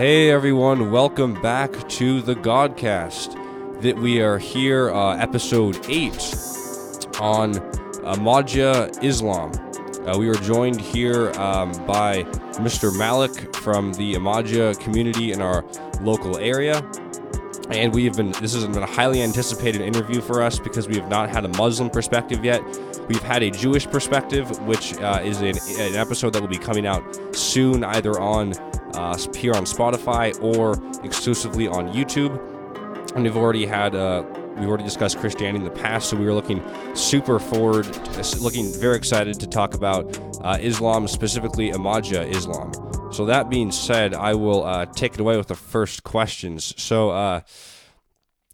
Hey everyone, welcome back to the Godcast. That we are here, uh, episode eight on Ahmadiyya Islam. Uh, we are joined here um, by Mr. Malik from the Ahmadiyya community in our local area. And we have been, this has been a highly anticipated interview for us because we have not had a Muslim perspective yet. We've had a Jewish perspective, which uh, is an, an, episode that will be coming out soon, either on uh, here on Spotify or exclusively on YouTube. And we've already had, uh, we've already discussed Christianity in the past, so we were looking super forward, looking very excited to talk about uh, Islam, specifically Ahmadiyya Islam. So that being said, I will uh, take it away with the first questions. So, uh,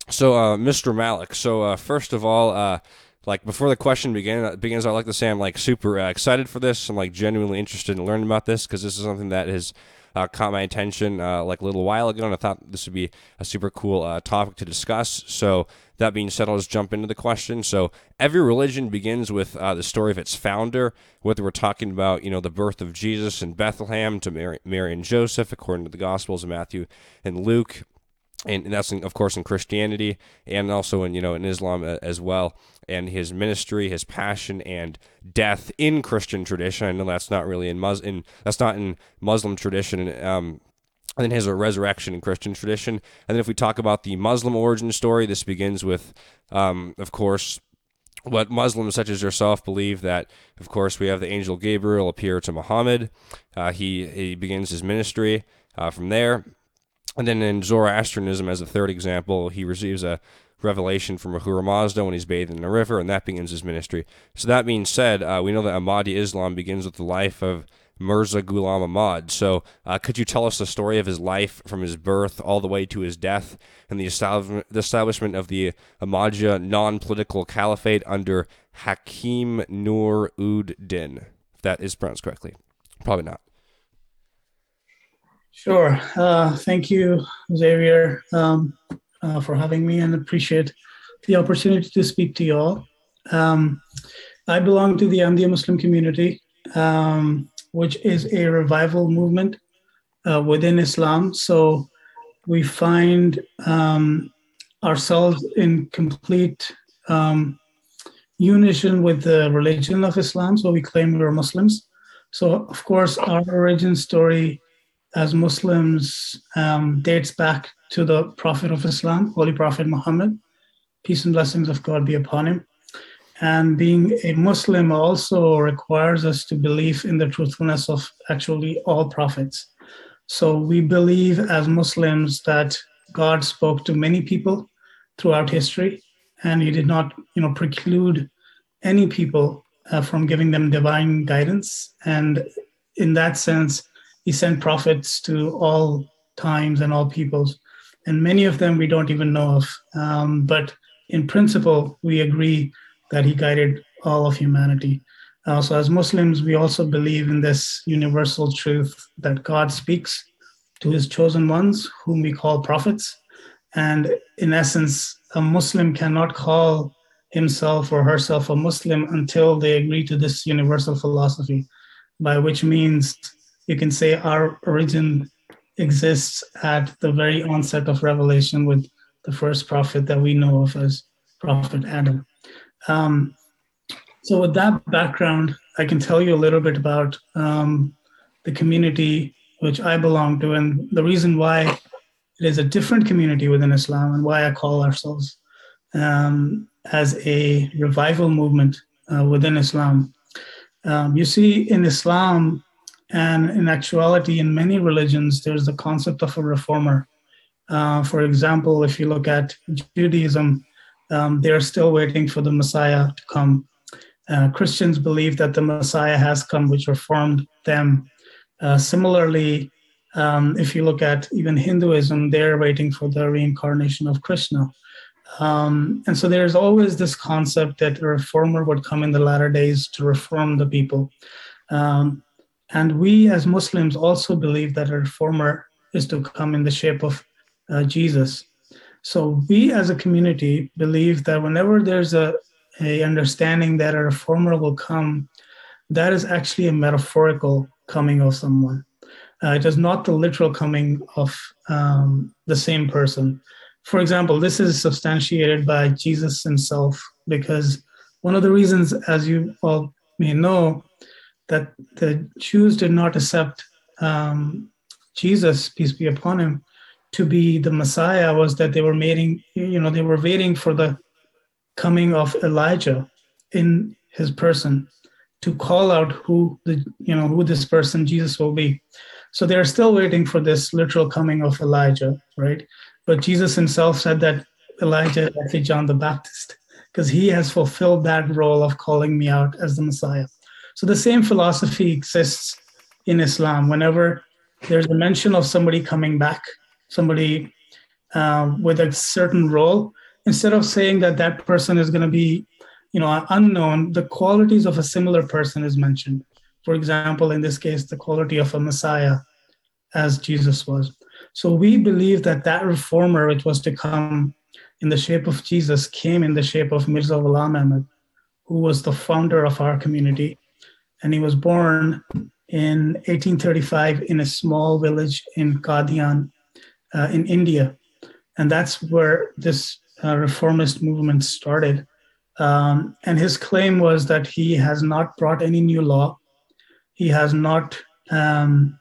so uh, Mr. Malik. So uh, first of all, uh, like before the question begin, begins, I like to say I'm like super excited for this. I'm like genuinely interested in learning about this because this is something that has uh, caught my attention uh, like a little while ago, and I thought this would be a super cool uh, topic to discuss. So that being said, I'll just jump into the question. So every religion begins with uh, the story of its founder. Whether we're talking about you know the birth of Jesus in Bethlehem to Mary, Mary and Joseph, according to the Gospels of Matthew and Luke, and that's in, of course in Christianity and also in you know in Islam uh, as well. And his ministry, his passion, and death in Christian tradition. I know that's not really in Muslim. That's not in Muslim tradition. Um, and then his resurrection in Christian tradition. And then if we talk about the Muslim origin story, this begins with, um, of course, what Muslims such as yourself believe that, of course, we have the angel Gabriel appear to Muhammad. Uh, he he begins his ministry uh, from there. And then in Zoroastrianism, as a third example, he receives a revelation from Ahura Mazda when he's bathing in a river, and that begins his ministry. So that being said, uh, we know that Ahmadi Islam begins with the life of Mirza Ghulam Ahmad. So, uh, could you tell us the story of his life from his birth all the way to his death and the establishment of the Ahmadiyya non-political caliphate under Hakim Nur ud Din, if that is pronounced correctly? Probably not. Sure. Uh, thank you, Xavier, um, uh, for having me and appreciate the opportunity to speak to you all. Um, I belong to the Ahmadiyya Muslim community, um, which is a revival movement uh, within Islam. So we find um, ourselves in complete um, unison with the religion of Islam. So we claim we're Muslims. So, of course, our origin story as Muslims um, dates back to the Prophet of Islam, Holy Prophet Muhammad. Peace and blessings of God be upon him. And being a Muslim also requires us to believe in the truthfulness of actually all prophets. So we believe as Muslims that God spoke to many people throughout history, and He did not, you know, preclude any people uh, from giving them divine guidance. And in that sense, he sent prophets to all times and all peoples, and many of them we don't even know of. Um, but in principle, we agree that he guided all of humanity. Uh, so, as Muslims, we also believe in this universal truth that God speaks to his chosen ones, whom we call prophets. And in essence, a Muslim cannot call himself or herself a Muslim until they agree to this universal philosophy, by which means you can say our origin exists at the very onset of revelation with the first prophet that we know of as Prophet Adam. Um, so, with that background, I can tell you a little bit about um, the community which I belong to and the reason why it is a different community within Islam and why I call ourselves um, as a revival movement uh, within Islam. Um, you see, in Islam, and in actuality, in many religions, there's the concept of a reformer. Uh, for example, if you look at Judaism, um, they're still waiting for the Messiah to come. Uh, Christians believe that the Messiah has come, which reformed them. Uh, similarly, um, if you look at even Hinduism, they're waiting for the reincarnation of Krishna. Um, and so there's always this concept that a reformer would come in the latter days to reform the people. Um, and we as Muslims also believe that a reformer is to come in the shape of uh, Jesus. So we as a community believe that whenever there's a, a understanding that a reformer will come, that is actually a metaphorical coming of someone. Uh, it is not the literal coming of um, the same person. For example, this is substantiated by Jesus himself because one of the reasons, as you all may know, that the Jews did not accept um, Jesus, peace be upon him, to be the Messiah was that they were waiting, you know, they were waiting for the coming of Elijah in his person to call out who the you know who this person Jesus will be. So they're still waiting for this literal coming of Elijah, right? But Jesus himself said that Elijah is actually John the Baptist because he has fulfilled that role of calling me out as the Messiah. So the same philosophy exists in Islam. Whenever there's a mention of somebody coming back, somebody uh, with a certain role, instead of saying that that person is going to be, you know, unknown, the qualities of a similar person is mentioned. For example, in this case, the quality of a Messiah, as Jesus was. So we believe that that reformer, which was to come in the shape of Jesus came in the shape of Mirza Ghulam Ahmad, who was the founder of our community. And he was born in 1835 in a small village in Qadian uh, in India. And that's where this uh, reformist movement started. Um, and his claim was that he has not brought any new law, he has not um,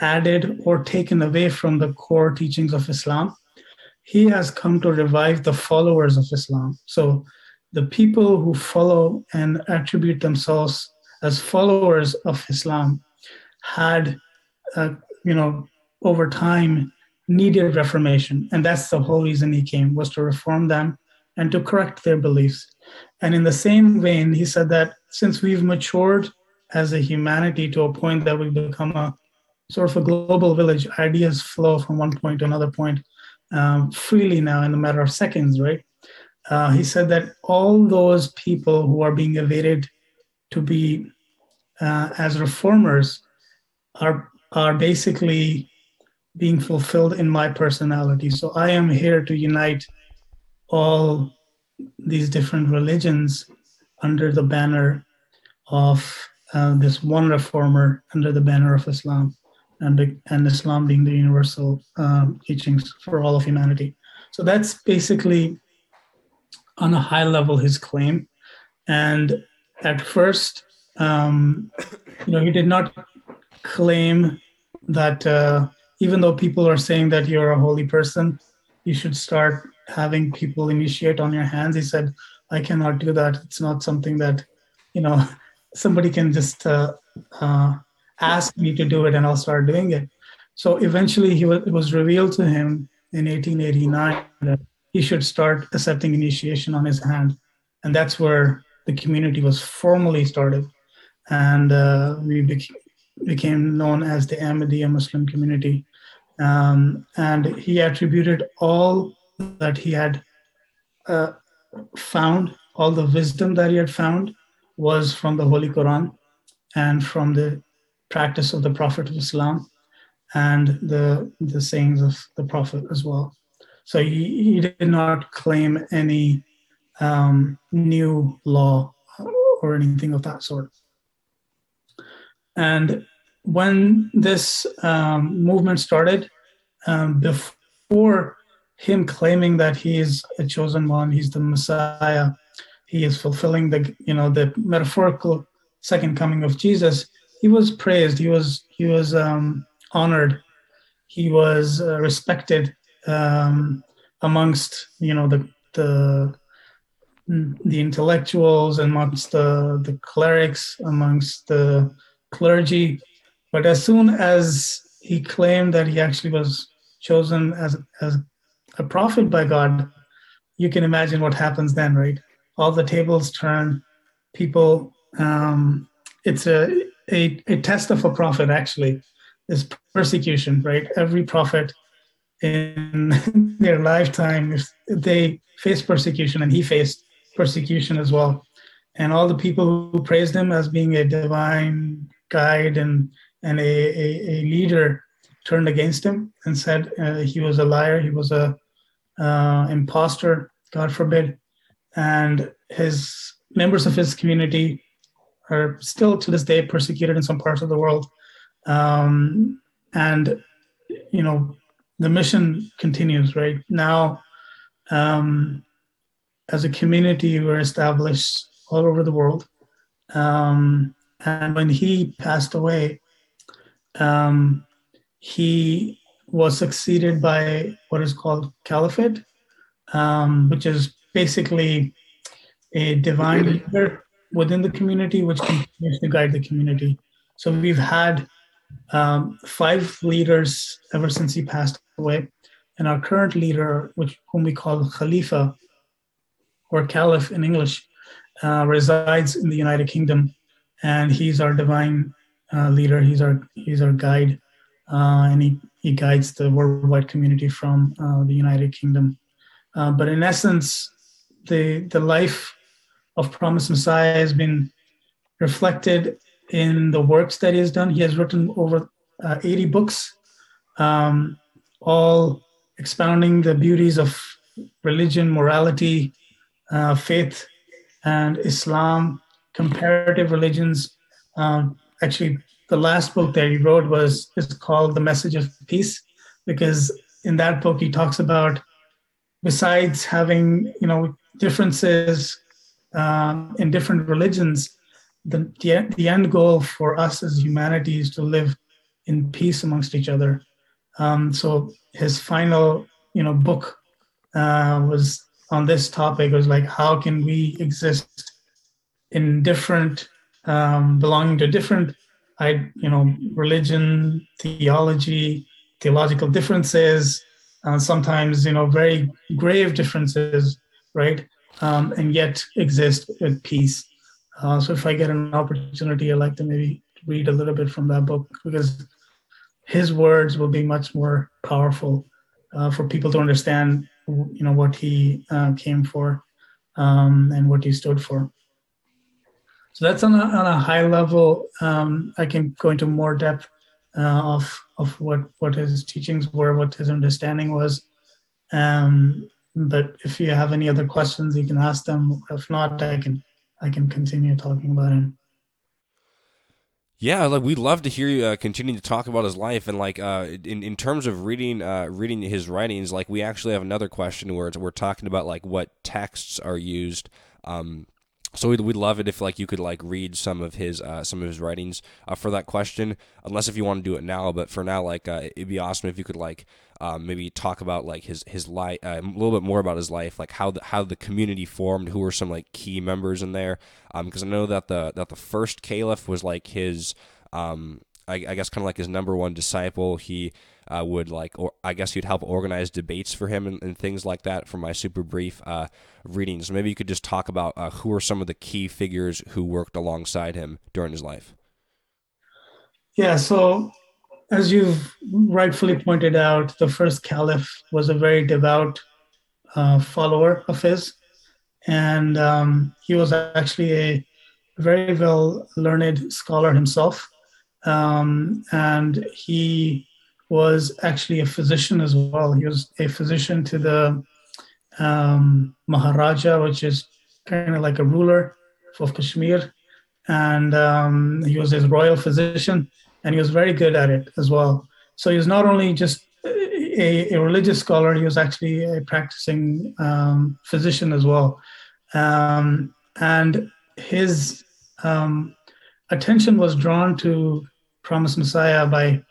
added or taken away from the core teachings of Islam he has come to revive the followers of Islam. So the people who follow and attribute themselves as followers of Islam had, uh, you know, over time needed reformation. And that's the whole reason he came, was to reform them and to correct their beliefs. And in the same vein, he said that since we've matured as a humanity to a point that we've become a sort of a global village, ideas flow from one point to another point um, freely now in a matter of seconds, right? Uh, he said that all those people who are being evaded to be uh, as reformers are are basically being fulfilled in my personality. So I am here to unite all these different religions under the banner of uh, this one reformer under the banner of Islam and, and Islam being the universal um, teachings for all of humanity. So that's basically, on a high level, his claim. And at first, um, you know, he did not claim that uh, even though people are saying that you're a holy person, you should start having people initiate on your hands. He said, I cannot do that. It's not something that, you know, somebody can just uh, uh, ask me to do it and I'll start doing it. So eventually he was, it was revealed to him in 1889 that he should start accepting initiation on his hand. And that's where the community was formally started. And uh, we bec- became known as the Ahmadiyya Muslim community. Um, and he attributed all that he had uh, found, all the wisdom that he had found, was from the Holy Quran and from the practice of the Prophet of Islam and the, the sayings of the Prophet as well. So he, he did not claim any um, new law or anything of that sort. And when this um, movement started, um, before him claiming that he is a chosen one, he's the Messiah, he is fulfilling the you know the metaphorical second coming of Jesus he was praised. He was he was um, honored. He was uh, respected um, amongst you know the the the intellectuals, amongst the the clerics, amongst the clergy. But as soon as he claimed that he actually was chosen as as a prophet by God, you can imagine what happens then, right? All the tables turn. People, um, it's a a, a test of a prophet actually is persecution, right? Every prophet in their lifetime, if they face persecution, and he faced persecution as well. And all the people who praised him as being a divine guide and and a, a, a leader turned against him and said uh, he was a liar, he was a uh, impostor, God forbid. And his members of his community are still to this day persecuted in some parts of the world. Um, and you know the mission continues right now um, as a community we're established all over the world. Um, and when he passed away um, he was succeeded by what is called caliphate um, which is basically a divine leader within the community which continues to guide the community. So we've had um, five leaders ever since he passed away. And our current leader, which whom we call Khalifa or Caliph in English, uh, resides in the United Kingdom, and he's our divine uh, leader. He's our he's our guide, uh, and he, he guides the worldwide community from uh, the United Kingdom. Uh, but in essence, the the life of Promised Messiah has been reflected in the works that he has done. He has written over uh, 80 books, um, all expounding the beauties of religion, morality, uh, faith, and Islam, comparative religions. Um, actually, the last book that he wrote was is called The Message of Peace, because in that book he talks about besides having you know differences um, in different religions the, the, the end goal for us as humanity is to live in peace amongst each other. Um, so his final, you know, book uh, was on this topic. Was like, how can we exist in different, um, belonging to different, I, you know, religion, theology, theological differences, uh, sometimes, you know, very grave differences, right? Um, and yet exist with peace. Uh, so if I get an opportunity, I'd like to maybe read a little bit from that book because his words will be much more powerful uh, for people to understand, you know, what he uh, came for um, and what he stood for. So that's on a, on a high level. Um, I can go into more depth uh, of of what what his teachings were, what his understanding was. Um, but if you have any other questions, you can ask them. If not, I can I can continue talking about him. Yeah, like we'd love to hear you uh, continue to talk about his life and like uh, in in terms of reading uh, reading his writings. Like we actually have another question where we're talking about like what texts are used. Um, so we'd, we'd love it if like you could like read some of his uh, some of his writings uh, for that question. Unless if you want to do it now, but for now, like uh, it'd be awesome if you could like um, maybe talk about like his his life uh, a little bit more about his life, like how the how the community formed, who were some like key members in there. Because um, I know that the that the first caliph was like his um, I, I guess kind of like his number one disciple. He uh, would like, or I guess he'd help organize debates for him and, and things like that. From my super brief uh, readings, maybe you could just talk about uh, who are some of the key figures who worked alongside him during his life. Yeah, so as you've rightfully pointed out, the first caliph was a very devout uh, follower of his, and um, he was actually a very well learned scholar himself. Um, and he was actually a physician as well. He was a physician to the um, Maharaja, which is kind of like a ruler of Kashmir. And um, he was his royal physician, and he was very good at it as well. So he was not only just a, a religious scholar, he was actually a practicing um, physician as well. Um, and his um, attention was drawn to Promised Messiah by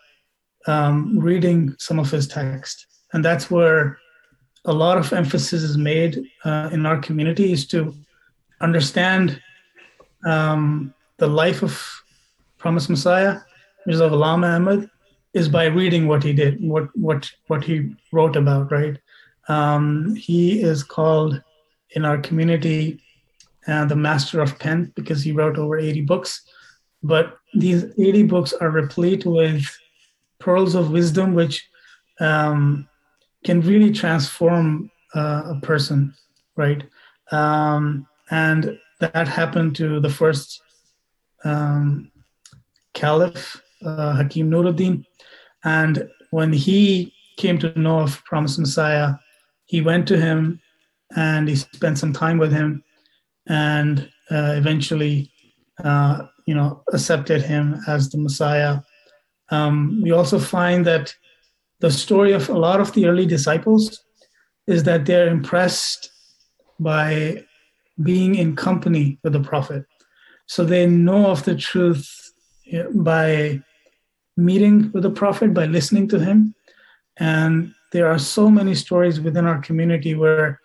um, reading some of his text. And that's where a lot of emphasis is made uh, in our community is to understand um, the life of Promised Messiah, Mirza Ghulam Ahmad, is by reading what he did, what what what he wrote about. Right? Um, he is called in our community uh, the master of pen because he wrote over 80 books. But these 80 books are replete with pearls of wisdom which um, can really transform uh, a person, right? Um, and that happened to the first um, caliph, uh, Hakim Nuruddin. And when he came to know of Promised Messiah, he went to him and he spent some time with him and uh, eventually, uh, you know, accepted him as the Messiah Um, we also find that the story of a lot of the early disciples is that they're impressed by being in company with the prophet. So they know of the truth by meeting with the prophet, by listening to him. And there are so many stories within our community where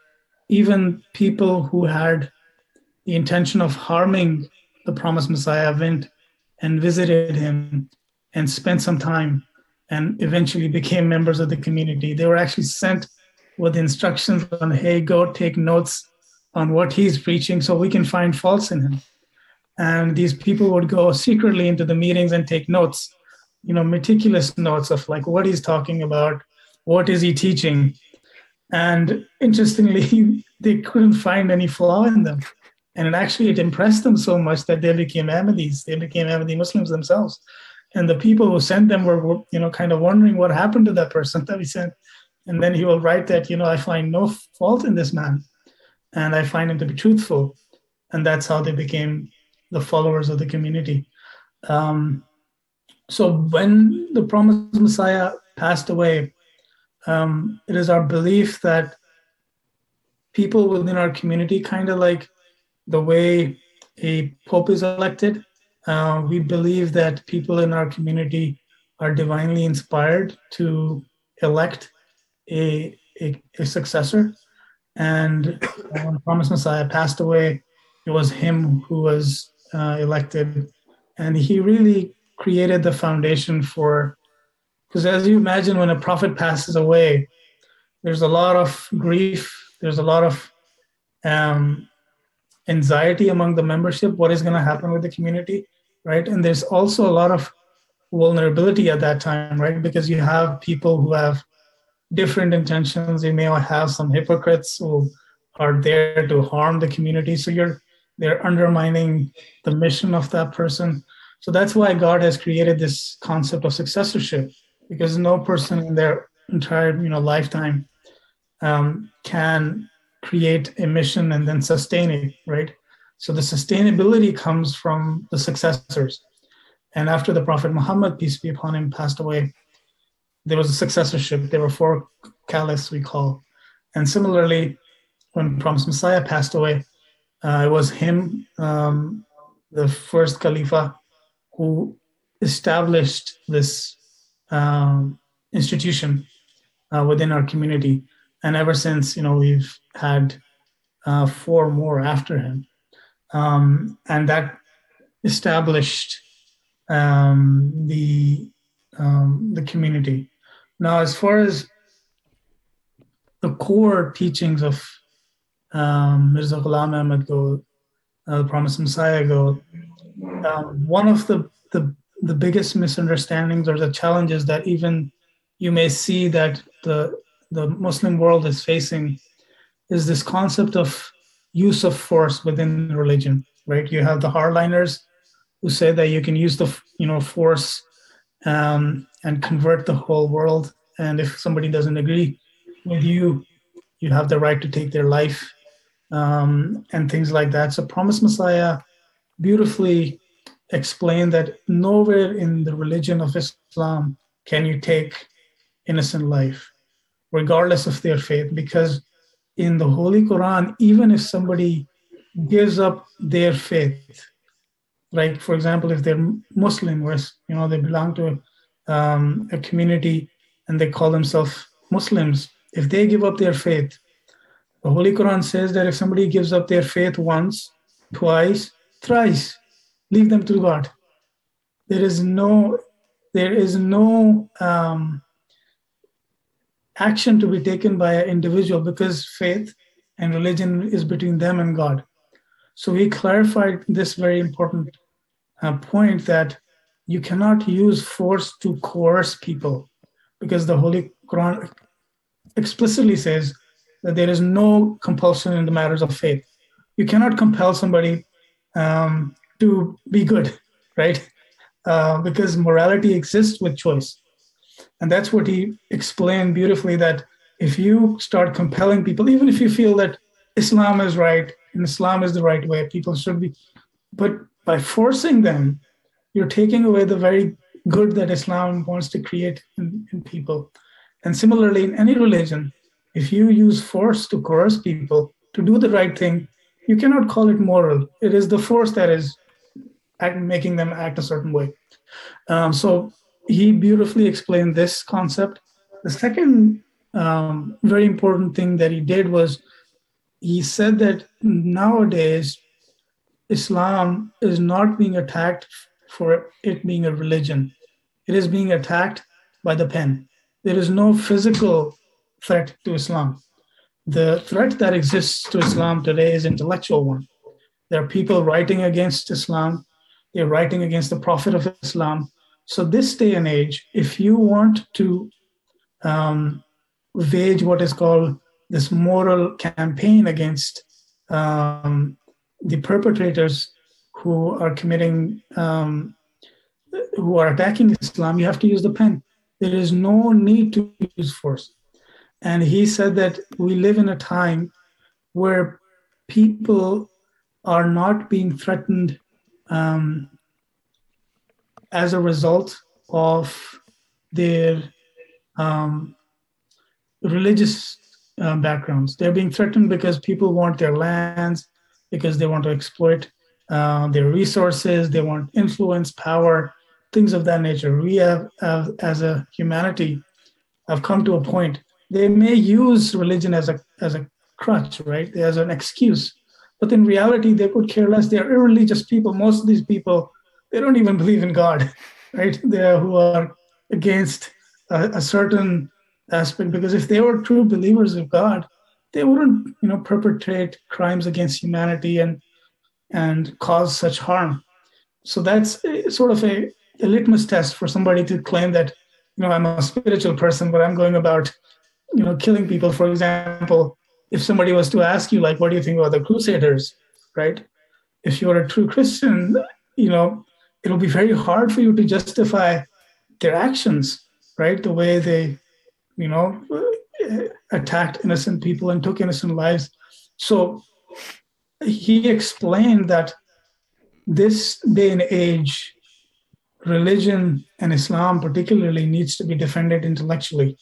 even people who had the intention of harming the promised Messiah went and visited him and spent some time and eventually became members of the community. They were actually sent with instructions on, hey, go take notes on what he's preaching so we can find faults in him. And these people would go secretly into the meetings and take notes, you know, meticulous notes of like what he's talking about, what is he teaching. And interestingly, they couldn't find any flaw in them. And it actually it impressed them so much that they became Ahmadis. They became Ahmadi Muslims themselves. And the people who sent them were, you know, kind of wondering what happened to that person that we sent. And then he will write that, you know, I find no fault in this man and I find him to be truthful. And that's how they became the followers of the community. Um, so when the promised Messiah passed away, um, it is our belief that people within our community, kind of like the way a pope is elected, uh, we believe that people in our community are divinely inspired to elect a, a, a successor. And when the Promised Messiah passed away, it was him who was uh, elected. And he really created the foundation for, because as you imagine, when a prophet passes away, there's a lot of grief, there's a lot of um, anxiety among the membership. What is going to happen with the community, right? And there's also a lot of vulnerability at that time, right? Because you have people who have different intentions. You may have some hypocrites who are there to harm the community. So you're they're undermining the mission of that person. So that's why God has created this concept of successorship, because no person in their entire you know lifetime um, can create a mission and then sustain it, right? So the sustainability comes from the successors. And after the Prophet Muhammad, peace be upon him, passed away, there was a successorship. There were four caliphs, we call. And similarly, when Promised Messiah passed away, uh, it was him, um, the first Khalifa, who established this um, institution uh, within our community. And ever since, you know, we've had uh, four more after him. Um, and that established um, the um, the community. Now, as far as the core teachings of um, Mirza Ghulam Ahmad go, uh, the Promised Messiah go, um, one of the, the the biggest misunderstandings or the challenges that even you may see that the the Muslim world is facing is this concept of use of force within religion. Right? You have the hardliners who say that you can use the you know force um, and convert the whole world. And if somebody doesn't agree with you, you have the right to take their life um, and things like that. So, Promised Messiah beautifully explained that nowhere in the religion of Islam can you take innocent life, regardless of their faith, because in the Holy Quran, even if somebody gives up their faith, like for example if they're muslim or you know they belong to um, a community and they call themselves muslims if they give up their faith the holy quran says that if somebody gives up their faith once twice thrice leave them to god there is no there is no um, action to be taken by an individual because faith and religion is between them and god so he clarified this very important uh, point that you cannot use force to coerce people because the Holy Quran explicitly says that there is no compulsion in the matters of faith. You cannot compel somebody um, to be good, right? Uh, because morality exists with choice. And that's what he explained beautifully that if you start compelling people, even if you feel that Islam is right and Islam is the right way, people should be, but by forcing them, you're taking away the very good that Islam wants to create in, in people. And similarly, in any religion, if you use force to coerce people to do the right thing, you cannot call it moral. It is the force that is act, making them act a certain way. Um, so he beautifully explained this concept. The second um, very important thing that he did was he said that nowadays Islam is not being attacked for it being a religion. It is being attacked by the pen. There is no physical threat to Islam. The threat that exists to Islam today is intellectual one. There are people writing against Islam. They're writing against the Prophet of Islam. So this day and age, if you want to um, wage what is called this moral campaign against um, the perpetrators who are committing, um, who are attacking Islam, you have to use the pen. There is no need to use force. And he said that we live in a time where people are not being threatened um, as a result of their um, religious uh, backgrounds. They're being threatened because people want their lands, because they want to exploit uh, their resources, they want influence, power, things of that nature. We have, have, as a humanity, have come to a point. They may use religion as a as a crutch, right? As an excuse, but in reality, they could care less. They are irreligious people. Most of these people, they don't even believe in God, right? They are who are against a, a certain aspect because if they were true believers of God, they wouldn't, you know, perpetrate crimes against humanity and and cause such harm. So that's eh, sort of a, a litmus test for somebody to claim that, you know, I'm a spiritual person, but I'm going about, you know, killing people. For example, if somebody was to ask you, like, what do you think about the Crusaders, right? If you're a true Christian, you know, it'll be very hard for you to justify their actions, right? The way they you know, uh, attacked innocent people and took innocent lives. So he explained that this day and age, religion and Islam particularly needs to be defended intellectually.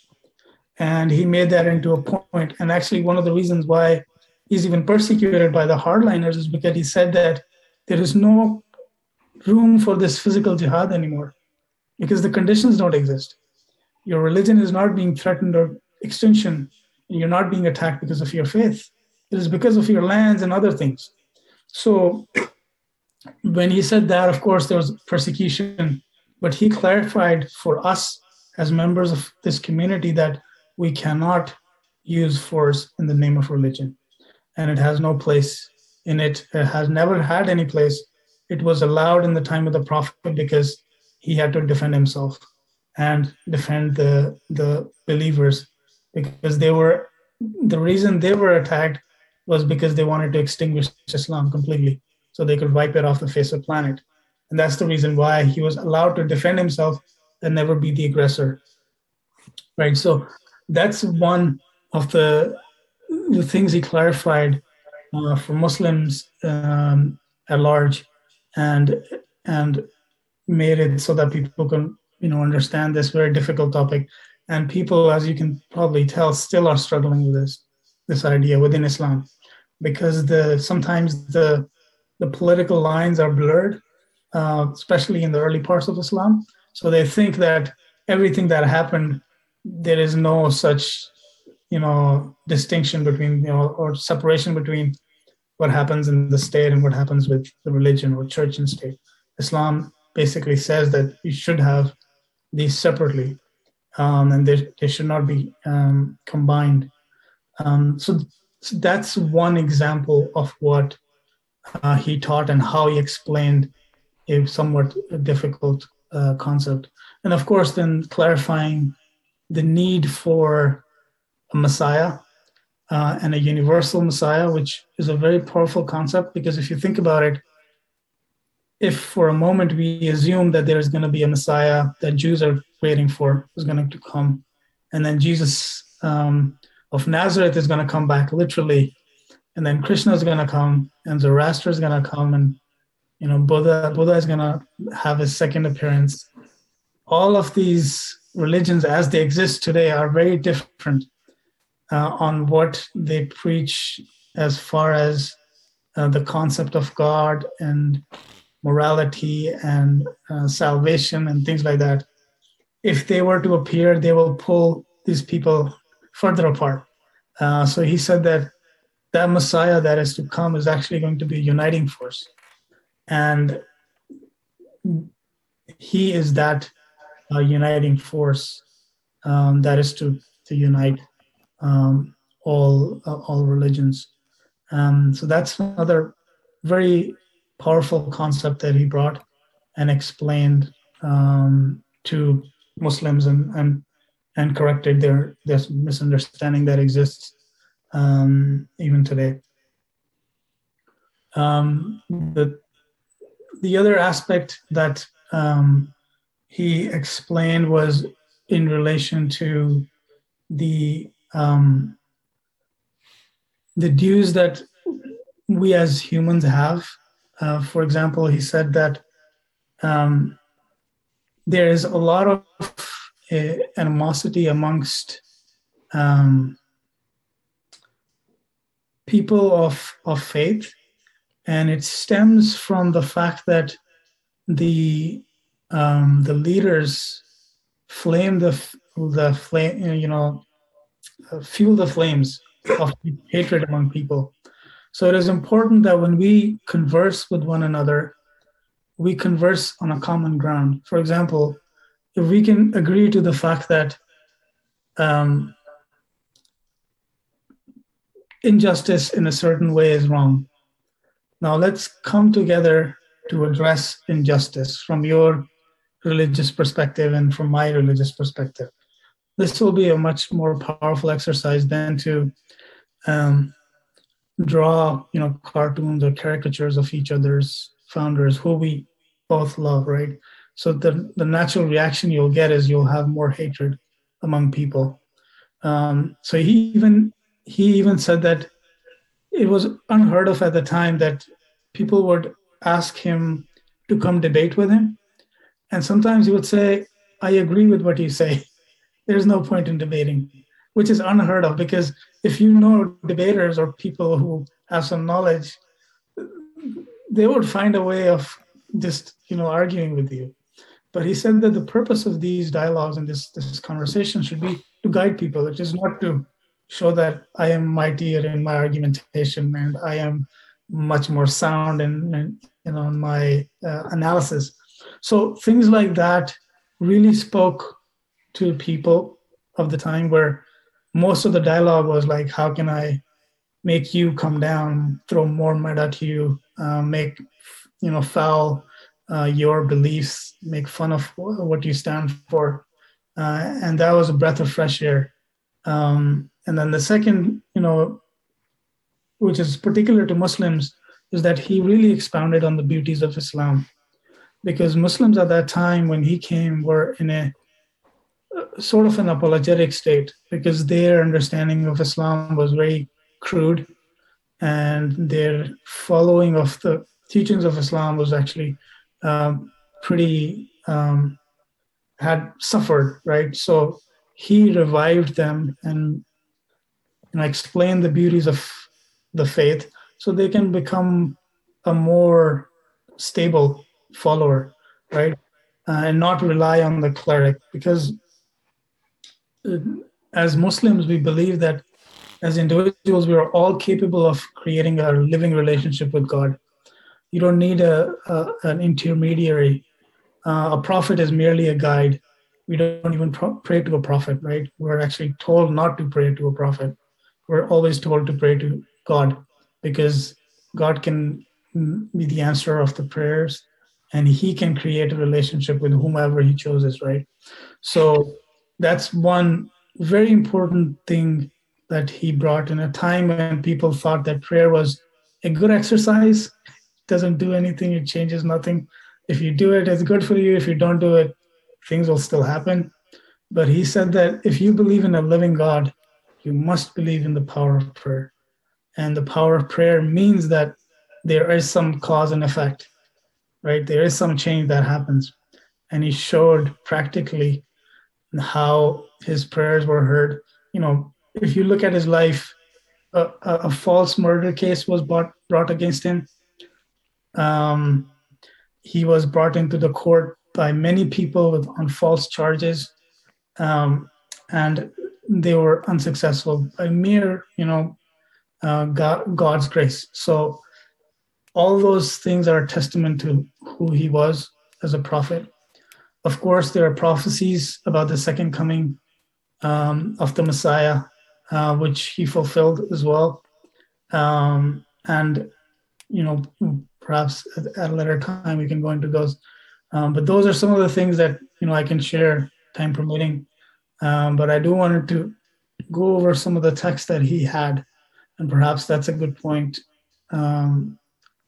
And he made that into a point. And actually, one of the reasons why he's even persecuted by the hardliners is because he said that there is no room for this physical jihad anymore because the conditions don't exist. Your religion is not being threatened or extinction. And you're not being attacked because of your faith. It is because of your lands and other things. So when he said that of course there was persecution. But he clarified for us as members of this community that we cannot use force in the name of religion. And it has no place in it. It has never had any place. It was allowed in the time of the prophet because he had to defend himself and defend the the believers because they were the reason they were attacked was because they wanted to extinguish Islam completely so they could wipe it off the face of the planet. And that's the reason why he was allowed to defend himself and never be the aggressor. Right so that's one of the the things he clarified uh, for Muslims um, at large and and made it so that people can you know understand this very difficult topic. And people as you can probably tell still are struggling with this this idea within islam because the sometimes the the political lines are blurred uh, especially in the early parts of islam. So they think that everything that happened there is no such you know distinction between you know or separation between what happens in the state and what happens with the religion or church and state islam basically says that you should have these separately, um, and they, they should not be um, combined. Um, so, so, that's one example of what uh, he taught and how he explained a somewhat difficult uh, concept. And of course, then clarifying the need for a Messiah uh, and a universal Messiah, which is a very powerful concept because if you think about it, if for a moment we assume that there is going to be a Messiah that Jews are waiting for is going to come, and then Jesus um, of Nazareth is going to come back literally, and then Krishna is going to come, and Zoroaster is going to come, and you know Buddha Buddha is going to have his second appearance. all of these religions as they exist today are very different uh, on what they preach as far as uh, the concept of God and morality and uh, salvation and things like that. If they were to appear, they will pull these people further apart. Uh, so he said that that Messiah that is to come is actually going to be a uniting force. And he is that uh, uniting force um, that is to, to unite um, all, uh, all religions. Um, so that's another very powerful concept that he brought and explained um, to Muslims and, and and corrected their their misunderstanding that exists um, even today. Um, the the other aspect that um, he explained was in relation to the um, the dues that we as humans have. Uh, for example, he said that um, there is a lot of uh, animosity amongst um, people of, of faith, and it stems from the fact that the um, the leaders flame the the flame, you know, fuel the flames of hatred among people. So it is important that when we converse with one another, we converse on a common ground. For example, if we can agree to the fact that um, injustice in a certain way is wrong, now let's come together to address injustice from your religious perspective and from my religious perspective. This will be a much more powerful exercise than to um, draw, you know, cartoons or caricatures of each other's founders who we both love, right? So the, the natural reaction you'll get is you'll have more hatred among people. Um, so he even he even said that it was unheard of at the time that people would ask him to come debate with him, and sometimes he would say, "I agree with what you say. There's no point in debating," which is unheard of because if you know debaters or people who have some knowledge, they would find a way of just you know arguing with you. But he said that the purpose of these dialogues and this, this conversation should be to guide people. It is not to show that I am mightier in my argumentation and I am much more sound in you know my uh, analysis. So things like that really spoke to people of the time where most of the dialogue was like, how can I make you come down, throw more mud at you, uh, make you know foul uh, your beliefs, make fun of what you stand for. Uh, and that was a breath of fresh air. Um, and then the second, you know, which is particular to Muslims, is that he really expounded on the beauties of Islam. Because Muslims at that time, when he came, were in a sort of an apologetic state because their understanding of Islam was very crude and their following of the teachings of Islam was actually um, pretty um, had suffered, right? So he revived them and you know, explained the beauties of the faith so they can become a more stable follower, right? Uh, and not rely on the cleric because uh, as Muslims, we believe that as individuals, we are all capable of creating a living relationship with God you don't need a, a an intermediary. Uh, a prophet is merely a guide. We don't even pro- pray to a prophet, right? We're actually told not to pray to a prophet. We're always told to pray to God because God can be the answer of the prayers and he can create a relationship with whomever he chooses, right? So that's one very important thing that he brought in a time when people thought that prayer was a good exercise doesn't do anything, it changes nothing. If you do it, it's good for you. If you don't do it, things will still happen. But he said that if you believe in a living God, you must believe in the power of prayer. And the power of prayer means that there is some cause and effect, right? There is some change that happens. and he showed practically how his prayers were heard. You know, if you look at his life, a, a false murder case was brought, brought against him. Um, he was brought into the court by many people with, on false charges, um, and they were unsuccessful by mere, you know, uh, God, God's grace. So all those things are a testament to who he was as a prophet. Of course, there are prophecies about the second coming um, of the Messiah, uh, which he fulfilled as well. Um, and, you know, perhaps at a later time we can go into those. Um, but those are some of the things that, you know, I can share time permitting. Um, but I do wanted to go over some of the texts that he had, and perhaps that's a good point, um,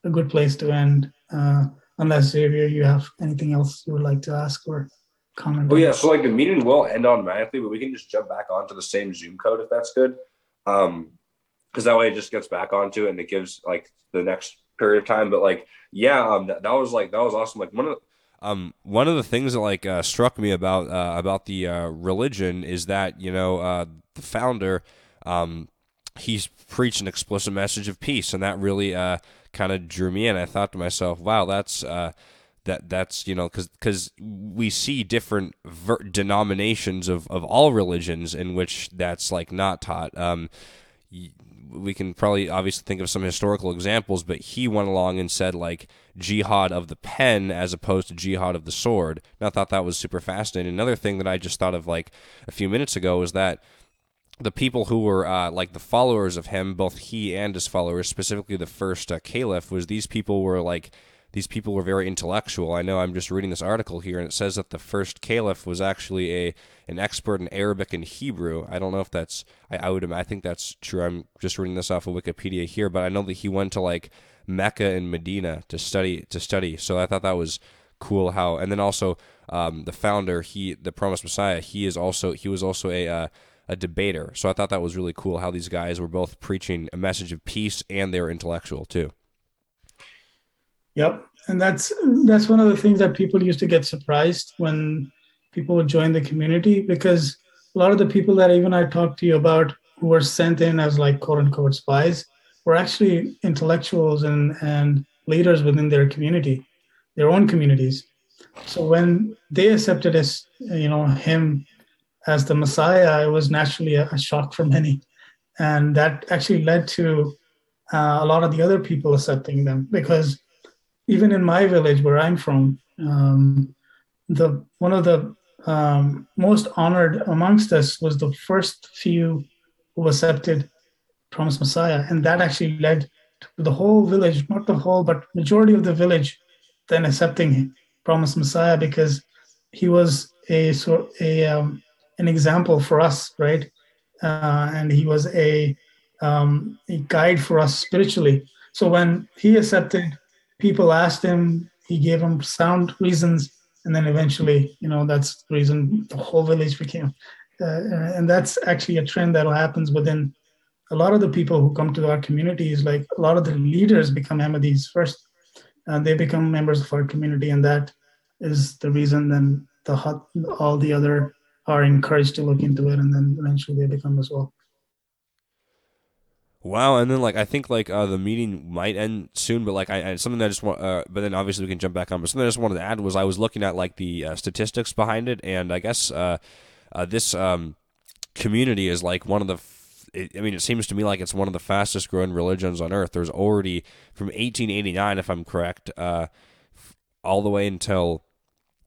a good place to end. Uh, unless Xavier, you have anything else you would like to ask or comment. Oh yeah, so like the meeting will end automatically, but we can just jump back onto the same Zoom code if that's good. Um, because that way it just gets back onto it and it gives like the next period of time. But like, yeah, um, that, that was like that was awesome. Like one of the, um, one of the things that like uh, struck me about uh, about the uh, religion is that you know uh, the founder um, he's preached an explicit message of peace, and that really uh, kind of drew me in. I thought to myself, wow, that's uh, that that's you know because because we see different ver- denominations of of all religions in which that's like not taught. Um, we can probably obviously think of some historical examples, but he went along and said like jihad of the pen as opposed to jihad of the sword. And I thought that was super fascinating. Another thing that I just thought of like a few minutes ago was that the people who were uh, like the followers of him, both he and his followers, specifically the first uh, caliph, was these people were like these people were very intellectual. I know I'm just reading this article here, and it says that the first caliph was actually a an expert in Arabic and Hebrew. I don't know if that's I, I would I think that's true. I'm just reading this off of Wikipedia here, but I know that he went to like Mecca and Medina to study to study. So I thought that was cool. How and then also um, the founder, he the promised Messiah, he is also he was also a uh, a debater. So I thought that was really cool how these guys were both preaching a message of peace and they were intellectual too. Yep, and that's that's one of the things that people used to get surprised when people would join the community because a lot of the people that even I talked to you about who were sent in as like quote unquote spies were actually intellectuals and and leaders within their community, their own communities. So when they accepted as you know him as the Messiah, it was naturally a, a shock for many. And that actually led to uh, a lot of the other people accepting them because even in my village where I'm from, um, the one of the um, most honored amongst us was the first few who accepted promised Messiah, and that actually led to the whole village, not the whole, but majority of the village, then accepting promised Messiah because he was a sort a um, an example for us, right? Uh, and he was a, um, a guide for us spiritually. So when he accepted, people asked him, he gave them sound reasons, and then eventually, you know, that's the reason the whole village became. Uh, and that's actually a trend that happens within a lot of the people who come to our communities. Like a lot of the leaders become Ahmadis first, and they become members of our community, and that is the reason. Then the all the other are encouraged to look into it, and then eventually they become as well. Wow, and then like I think like uh, the meeting might end soon, but like I, I something I just want, uh, but then obviously we can jump back on. But something I just wanted to add was I was looking at like the uh, statistics behind it, and I guess uh, uh, this um, community is like one of the. I mean, it seems to me like it's one of the fastest growing religions on earth. There's already from 1889, if I'm correct, uh, all the way until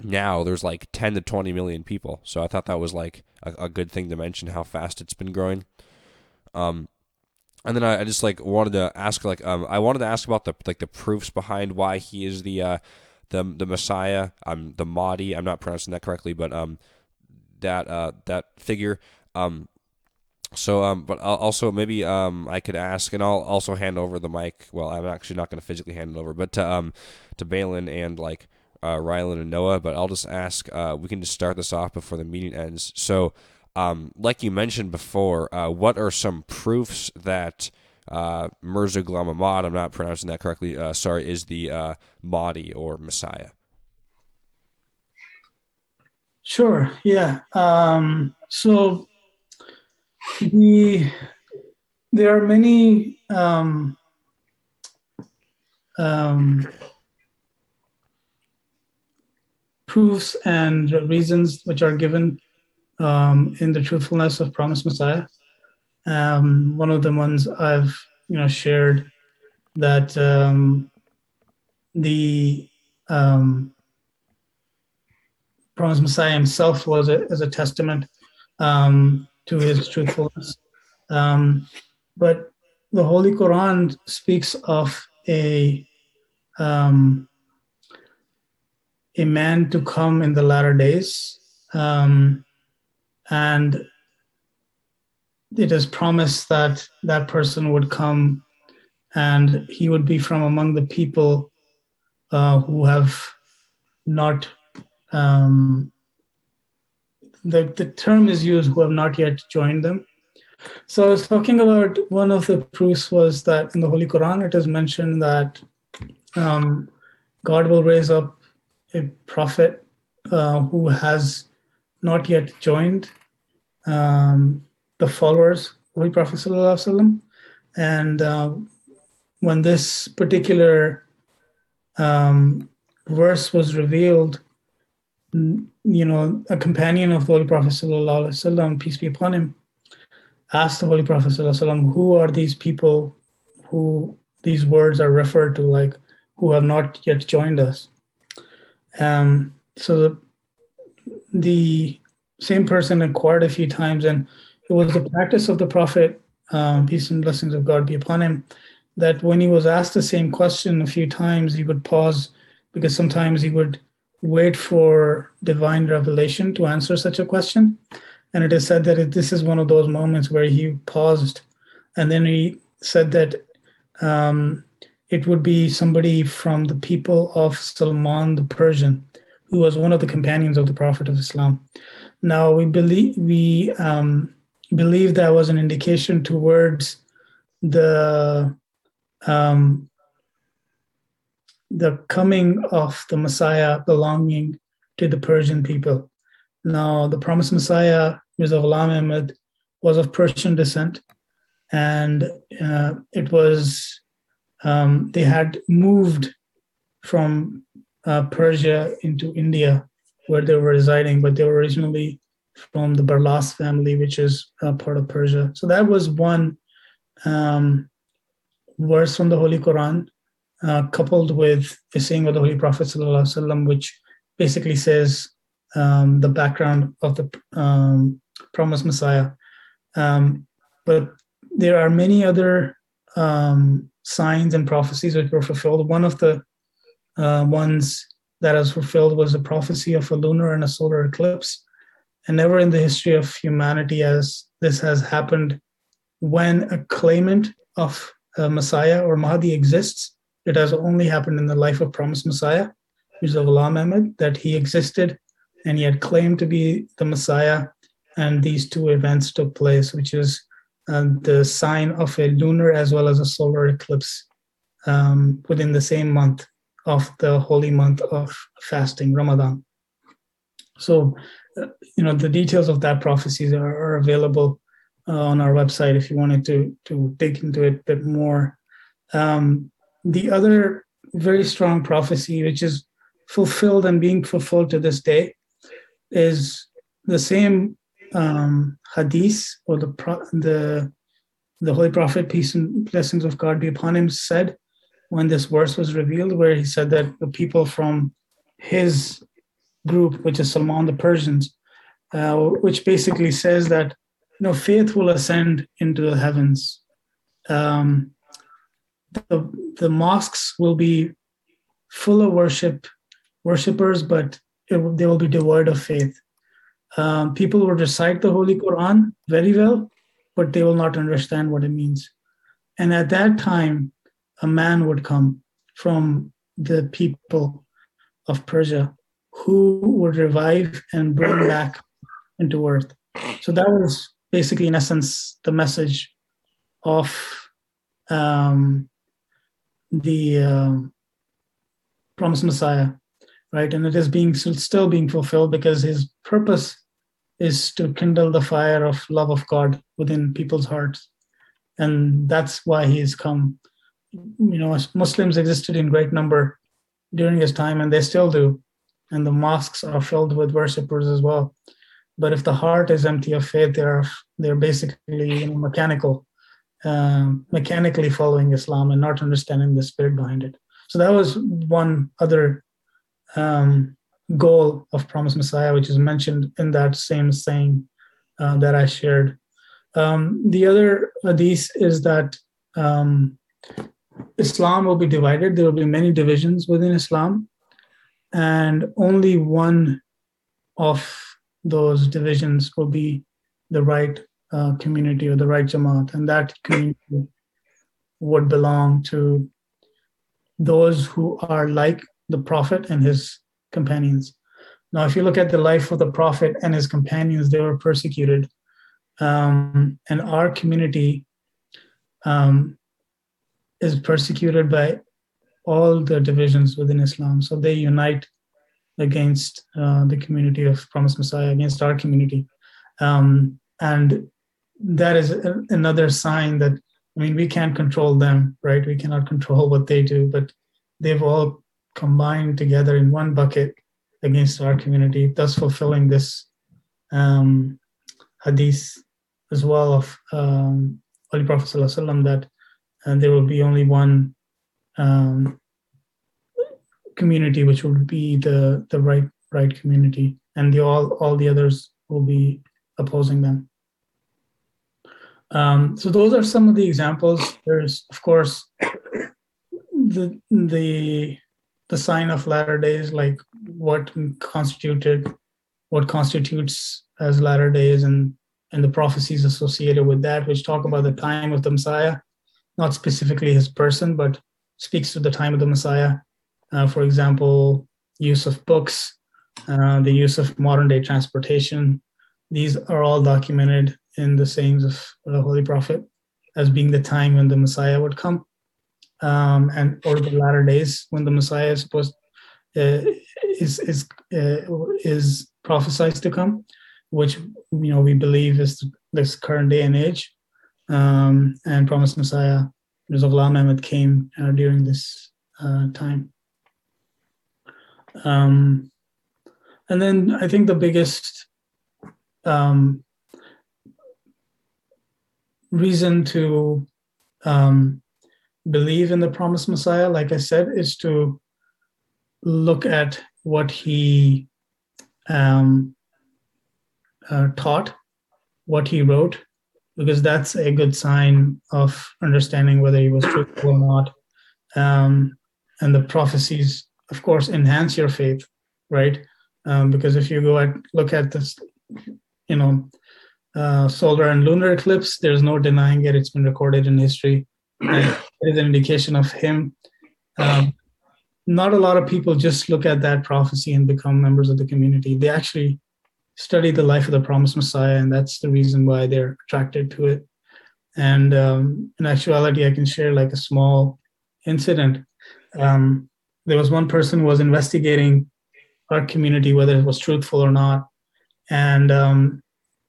now there's like 10 to 20 million people. So I thought that was like a, a good thing to mention how fast it's been growing. Um, and then I, I, just like wanted to ask like um, I wanted to ask about the like the proofs behind why he is the uh, the the Messiah. Um, the Mahdi. I'm not pronouncing that correctly, but um that uh that figure. Um, so um, but I'll also maybe um I could ask, and I'll also hand over the mic. Well, I'm actually not going to physically hand it over, but to um to Balin and like uh, Rylan and Noah, but I'll just ask. Uh, we can just start this off before the meeting ends. So, um, like you mentioned before, uh, what are some proofs that uh, Mirza Ahmad, I'm not pronouncing that correctly, uh, sorry, is the uh, Mahdi or Messiah? Sure. Yeah. Um, so the there are many um, um, proofs and reasons which are given um, in the truthfulness of promised Messiah. Um, one of the ones I've you know shared that um, the um, promised Messiah himself was a, as a testament um, to his truthfulness. Um, but the Holy Quran speaks of a um, a man to come in the latter days, um, and it is promised that that person would come, and he would be from among the people uh, who have not um, the, the term is used who have not yet joined them. So I was talking about one of the proofs was that in the Holy Quran it is mentioned that um, God will raise up a prophet uh, who has not yet joined um, the followers of Holy Prophet and uh, when this particular um, verse was revealed, you know, a companion of the Holy Prophet peace be upon him, asked the Holy Prophet who are these people who these words are referred to, like who have not yet joined us. Um, so the, the same person inquired a few times, and it was the practice of the Prophet, um, peace and blessings of God be upon him, that when he was asked the same question a few times, he would pause because sometimes he would wait for divine revelation to answer such a question. And it is said that this is one of those moments where he paused and then he said that um, it would be somebody from the people of Salman the Persian, who was one of the companions of the Prophet of Islam. Now we believe we um, believe that was an indication towards the um, the coming of the Messiah belonging to the Persian people. Now, the promised Messiah, Mirza Ghulam Ahmad, was of Persian descent, and uh, it was um, they had moved from uh, Persia into India, where they were residing, but they were originally from the Barlas family, which is uh, part of Persia. So that was one um, verse from the Holy Quran, uh, coupled with the saying of the Holy Prophet ﷺ, which basically says um, the background of the um, promised Messiah. Um, but there are many other um, signs and prophecies which were fulfilled. One of the uh, ones that was fulfilled was the prophecy of a lunar and a solar eclipse. And never in the history of humanity as this has happened when a claimant of a Messiah or Mahdi exists. It has only happened in the life of promised Messiah, Mirza Ghulam Ahmad, that he existed and he had claimed to be the Messiah. And these two events took place, which is the sign of a lunar as well as a solar eclipse um, within the same month of the holy month of fasting, Ramadan. So, uh, you know, the details of that prophecies are, are available uh, on our website if you wanted to to dig into it a bit more. Um, the other very strong prophecy, which is fulfilled and being fulfilled to this day, is the same um, hadith or the the the Holy Prophet, peace and blessings of God be upon him, said when this verse was revealed, where he said that the people from his group, which is Salman the Persians, uh, which basically says that you know, faith will ascend into the heavens. Um, the, the mosques will be full of worship, worshippers, but it, they will be devoid of faith. Um, people will recite the Holy Quran very well, but they will not understand what it means. And at that time, a man would come from the people of Persia who would revive and bring back into earth. So that was basically, in essence, the message of um, the uh, promised Messiah. Right? And it is being still being fulfilled because his purpose is to kindle the fire of love of God within people's hearts. And that's why he has come. You know, Muslims existed in great number during his time, and they still do. And the mosques are filled with worshippers as well. But if the heart is empty of faith, they're they're basically you know, mechanical, um, mechanically following Islam and not understanding the spirit behind it. So that was one other um, goal of Promised Messiah, which is mentioned in that same saying uh, that I shared. Um, the other hadith is that um, Islam will be divided. There will be many divisions within Islam, and only one of those divisions will be the right uh, community or the right Jamaat, and that community would belong to those who are like the Prophet and his companions. Now, if you look at the life of the Prophet and his companions, they were persecuted. Um, and our community um, is persecuted by all the divisions within Islam. So they unite against uh, the community of Promised Messiah, against our community. Um, and that is a, another sign that, I mean, we can't control them, right? We cannot control what they do, but they've all combined together in one bucket against our community, thus fulfilling this um, hadith as well of um, Holy Prophet ﷺ that uh, there will be only one um, community, which will be the the right right community, and the all all the others will be opposing them. Um, so those are some of the examples. There's of course the the the sign of latter days like what constituted what constitutes as latter days and and the prophecies associated with that which talk about the time of the messiah not specifically his person but speaks to the time of the messiah. Uh, for example use of books uh, the use of modern day transportation. These are all documented in the sayings of the holy prophet as being the time when the messiah would come um, and or the latter days when the Messiah is supposed uh, is is uh, is prophesied to come, which you know we believe is this current day and age, um, and promised Messiah, Mirza Ghulam Ahmad came uh, during this uh, time. Um, and then I think the biggest um, reason to um, believe in the promised Messiah, like I said, is to look at what he um, uh, taught, what he wrote, because that's a good sign of understanding whether he was truthful or not. Um, and the prophecies, of course, enhance your faith, right? Um, because if you go and look at this, you know, uh, solar and lunar eclipse, there's no denying it. It's been recorded in history is an indication of him. Um, not a lot of people just look at that prophecy and become members of the community. They actually study the life of the promised Messiah, and that's the reason why they're attracted to it. And um, in actuality, I can share like a small incident. Um, there was one person was investigating our community, whether it was truthful or not, and um,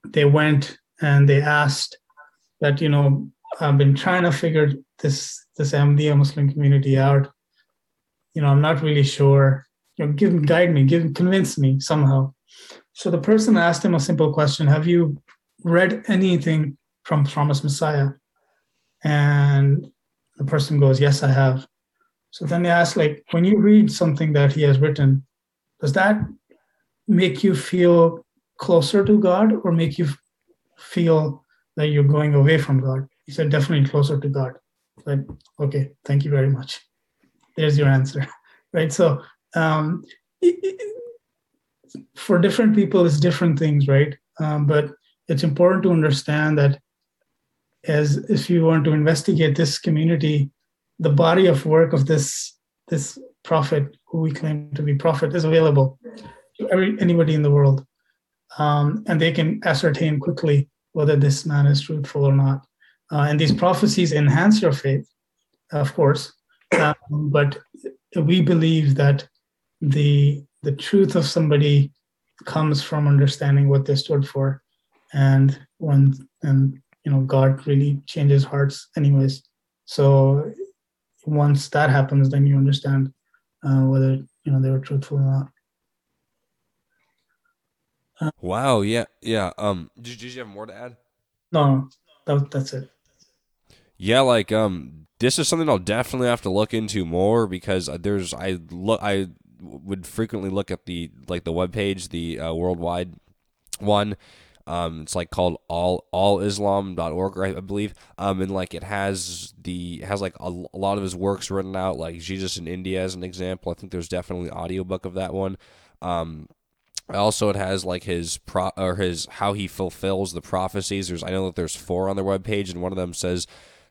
they went and they asked that you know I've been trying to figure this this Ahmadiyya Muslim community out. You know, I'm not really sure. You know, give guide me, give convince me somehow. So the person asked him a simple question: Have you read anything from Promised Messiah? And the person goes, Yes, I have. So then they ask, like, when you read something that he has written, does that make you feel closer to God or make you feel that you're going away from God? He said, definitely closer to God. But okay, thank you very much. There's your answer, right? So um, it, it, for different people, it's different things, right? Um, but it's important to understand that as if you want to investigate this community, the body of work of this this prophet, who we claim to be prophet, is available to every, anybody in the world, um, and they can ascertain quickly whether this man is truthful or not. Uh, and these prophecies enhance your faith, of course, um, but we believe that the the truth of somebody comes from understanding what they stood for and when and you know god really changes hearts anyways. So once that happens then you understand uh, whether you know they were truthful or not. Uh, wow yeah yeah um did, did you have more to add? No that, that's it yeah like um this is something i'll definitely have to look into more because there's i look i would frequently look at the like the web page the uh, worldwide one um, it's like called all alislam.org, I believe. Um, and like it has the has like a, a, lot of his works written out, like Jesus in India as an example. I think there's definitely audiobook of that one. Um, also, it has like his pro or his how he fulfills the prophecies. There's I know that there's four on their webpage, and one of them says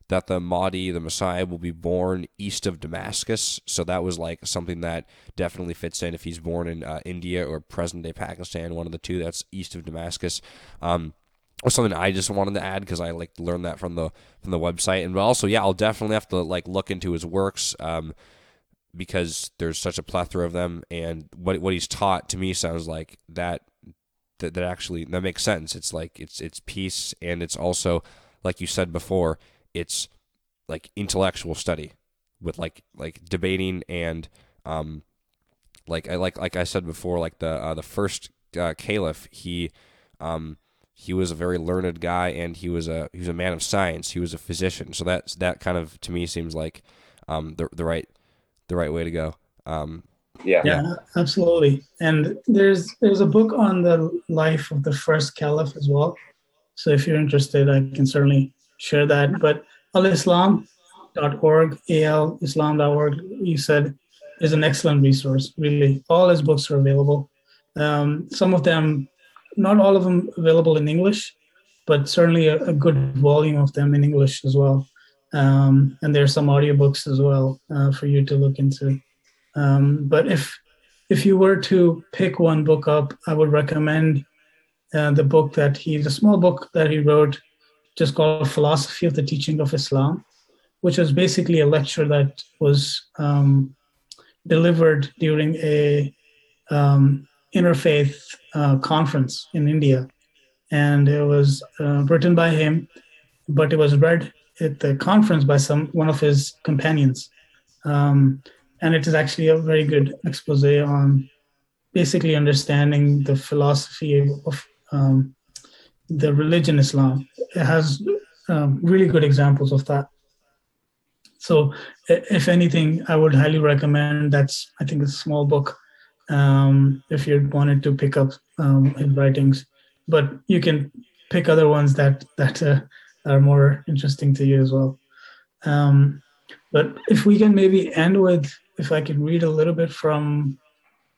that the Mahdi, the Messiah, will be born east of Damascus. So that was like something that definitely fits in if he's born in uh, India or present day Pakistan, one of the two. That's east of Damascus. Um, was something I just wanted to add because I like learned that from the from the website, and also yeah, I'll definitely have to like look into his works. Um, because there's such a plethora of them, and what what he's taught to me sounds like that that, that actually that makes sense. It's like it's it's peace, and it's also like you said before, it's like intellectual study with like like debating and um like I like like I said before like the uh, the first uh, caliph he um he was a very learned guy and he was a he was a man of science. He was a physician. So that's that kind of to me seems like um the the right the right way to go. Um yeah. Yeah absolutely. And there's there's a book on the life of the first caliph as well. So if you're interested I can certainly share that. But alislam.org, alislam.org, you said, is an excellent resource, really. All his books are available. Um, some of them, not all of them available in English, but certainly a, a good volume of them in English as well. Um, and there's some audiobooks as well uh, for you to look into. Um, but if if you were to pick one book up, I would recommend uh, the book that he, the small book that he wrote just called Philosophy of the Teaching of Islam, which was basically a lecture that was um, delivered during a um, interfaith uh, conference in India. And it was uh, written by him, but it was read at the conference by some one of his companions. Um, and it is actually a very good expose on basically understanding the philosophy of um, the religion Islam. It has um, really good examples of that. So, if anything, I would highly recommend. That's I think a small book um, if you wanted to pick up um, his writings, but you can pick other ones that that uh, are more interesting to you as well. Um, but if we can maybe end with, if I could read a little bit from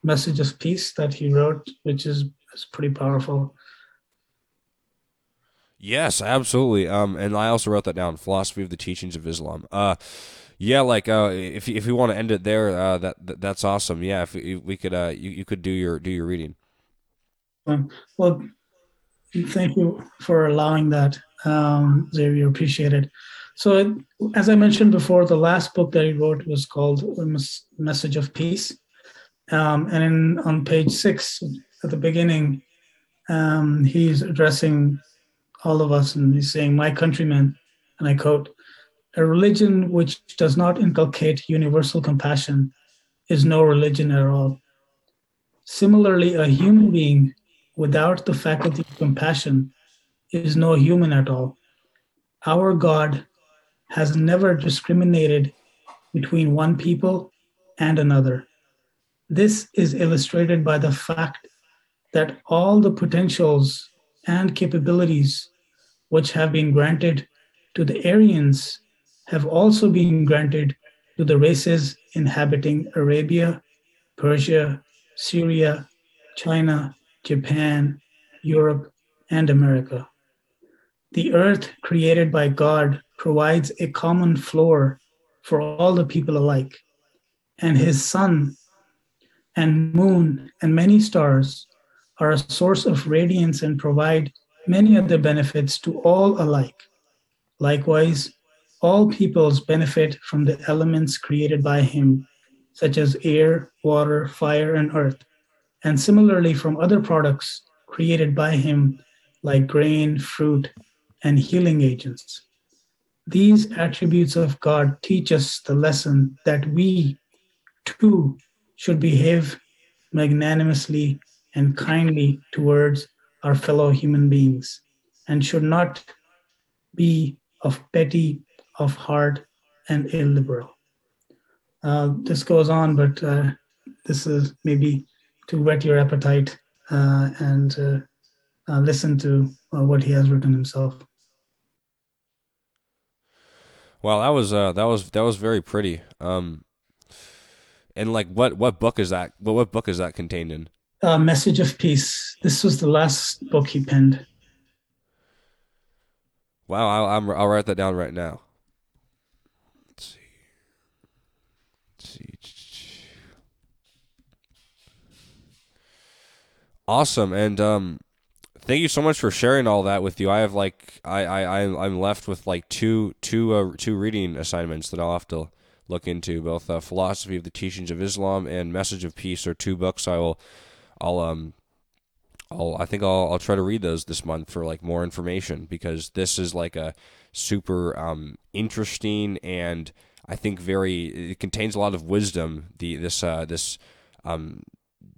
Message of Peace that he wrote, which is, is pretty powerful. Yes, absolutely. Um, and I also wrote that down. Philosophy of the teachings of Islam. Uh, yeah, like uh, if if you want to end it there, uh, that, that that's awesome. Yeah, if, if we could, uh, you, you could do your do your reading. Um, well, thank you for allowing that, um, Xavier. Appreciate it. So, as I mentioned before, the last book that he wrote was called "Message of Peace," um, and in, on page six at the beginning, um, he's addressing all of us, and he's saying, My countrymen, and I quote, a religion which does not inculcate universal compassion is no religion at all. Similarly, a human being without the faculty of compassion is no human at all. Our God has never discriminated between one people and another. This is illustrated by the fact that all the potentials and capabilities which have been granted to the Aryans have also been granted to the races inhabiting Arabia, Persia, Syria, China, Japan, Europe, and America. The earth created by God provides a common floor for all the people alike, and his sun and moon and many stars are a source of radiance and provide many other benefits to all alike. Likewise, all peoples benefit from the elements created by him, such as air, water, fire, and earth. and similarly from other products created by him, like grain, fruit, and healing agents. These attributes of God teach us the lesson that we too should behave magnanimously and kindly towards our fellow human beings and should not be of petty, of heart, and illiberal. Uh, this goes on, but uh, this is maybe to whet your appetite uh, and uh, uh, listen to uh, what he has written himself. Wow, that was that was that was very pretty. Um, and like, what what book is that? What what book is that contained in? A Message of Peace. This was the last book he penned. Wow, I'll, I'm, I'll write that down right now. Let's see. Let's see. Awesome, and um, thank you so much for sharing all that with you. I have like I I I'm left with like two two uh, two reading assignments that I'll have to look into. Both uh, philosophy of the teachings of Islam and Message of Peace are two books I will I'll um I'll I think I'll I'll try to read those this month for like more information because this is like a super um interesting and I think very it contains a lot of wisdom the this uh this um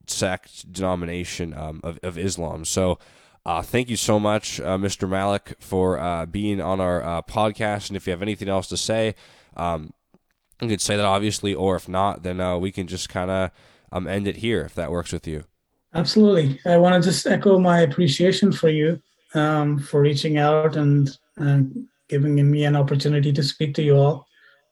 sect denomination um, of, of Islam. So uh, thank you so much, uh, Mr. Malik, for uh, being on our uh, podcast. And if you have anything else to say, um, you could say that obviously, or if not, then uh, we can just kind of um, end it here if that works with you. Absolutely. I want to just echo my appreciation for you um, for reaching out and uh, giving me an opportunity to speak to you all.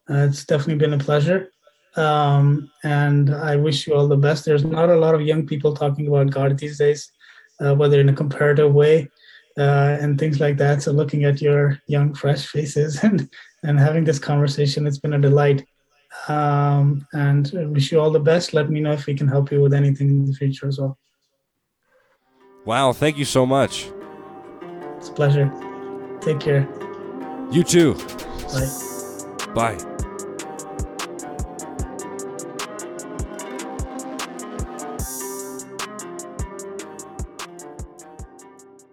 Uh, it's definitely been a pleasure. Um, and I wish you all the best. There's not a lot of young people talking about God these days, uh, whether in a comparative way uh, and things like that. So, looking at your young, fresh faces and, and having this conversation, it's been a delight. Um, and I wish you all the best. Let me know if we can help you with anything in the future as well. Wow, thank you so much. It's a pleasure. Take care. You too. Bye. Bye.